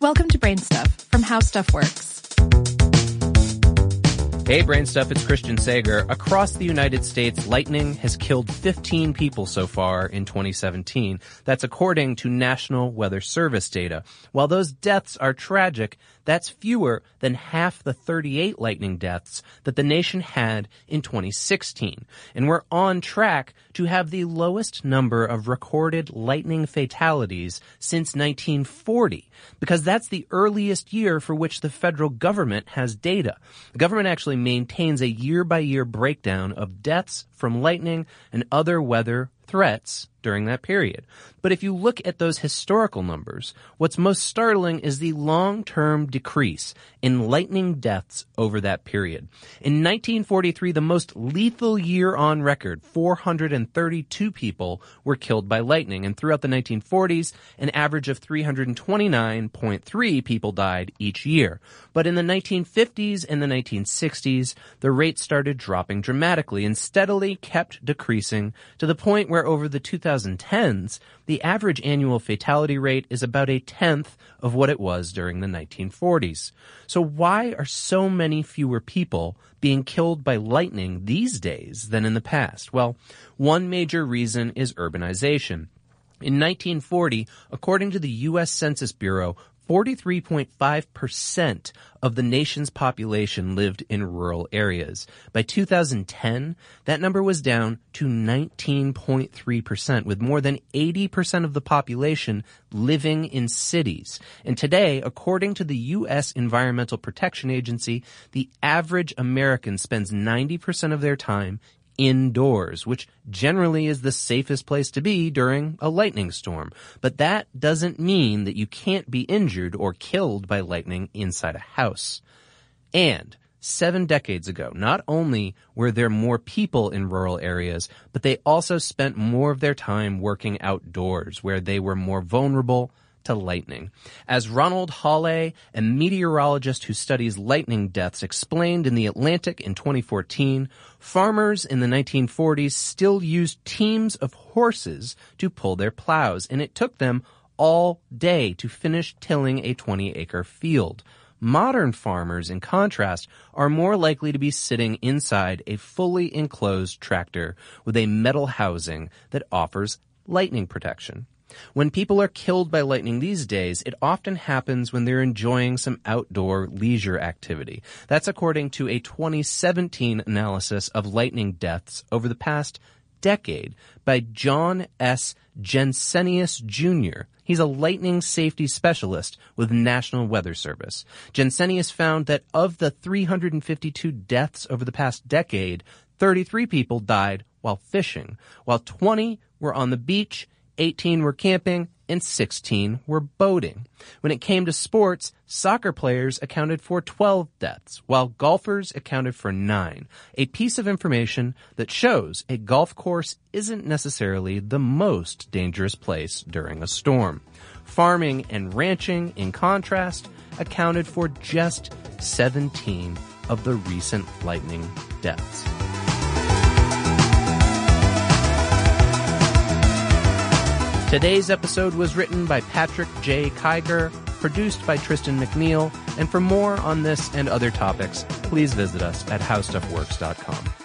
Welcome to Brain Stuff from How Stuff Works. Hey, Brain Stuff, it's Christian Sager. Across the United States, lightning has killed 15 people so far in 2017. That's according to National Weather Service data. While those deaths are tragic, that's fewer than half the 38 lightning deaths that the nation had in 2016. And we're on track to have the lowest number of recorded lightning fatalities since 1940, because that's the earliest year for which the federal government has data. The government actually maintains a year by year breakdown of deaths from lightning and other weather threats during that period. But if you look at those historical numbers, what's most startling is the long-term decrease in lightning deaths over that period. In 1943, the most lethal year on record, 432 people were killed by lightning, and throughout the 1940s, an average of 329.3 people died each year. But in the 1950s and the 1960s, the rate started dropping dramatically and steadily kept decreasing to the point where over the 2010s, the average annual fatality rate is about a tenth of what it was during the 1940s. So why are so many fewer people being killed by lightning these days than in the past? Well, one major reason is urbanization. In 1940, according to the U.S. Census Bureau, 43.5% of the nation's population lived in rural areas. By 2010, that number was down to 19.3%, with more than 80% of the population living in cities. And today, according to the U.S. Environmental Protection Agency, the average American spends 90% of their time indoors, which generally is the safest place to be during a lightning storm. But that doesn't mean that you can't be injured or killed by lightning inside a house. And seven decades ago, not only were there more people in rural areas, but they also spent more of their time working outdoors where they were more vulnerable to lightning. As Ronald Holle, a meteorologist who studies lightning deaths, explained in The Atlantic in 2014, farmers in the 1940s still used teams of horses to pull their plows, and it took them all day to finish tilling a 20 acre field. Modern farmers, in contrast, are more likely to be sitting inside a fully enclosed tractor with a metal housing that offers lightning protection. When people are killed by lightning these days, it often happens when they're enjoying some outdoor leisure activity. That's according to a 2017 analysis of lightning deaths over the past decade by John S. Jensenius Jr. He's a lightning safety specialist with National Weather Service. Jensenius found that of the 352 deaths over the past decade, 33 people died while fishing, while 20 were on the beach 18 were camping, and 16 were boating. When it came to sports, soccer players accounted for 12 deaths, while golfers accounted for 9. A piece of information that shows a golf course isn't necessarily the most dangerous place during a storm. Farming and ranching, in contrast, accounted for just 17 of the recent lightning deaths. Today's episode was written by Patrick J. Kiger, produced by Tristan McNeil, and for more on this and other topics, please visit us at howstuffworks.com.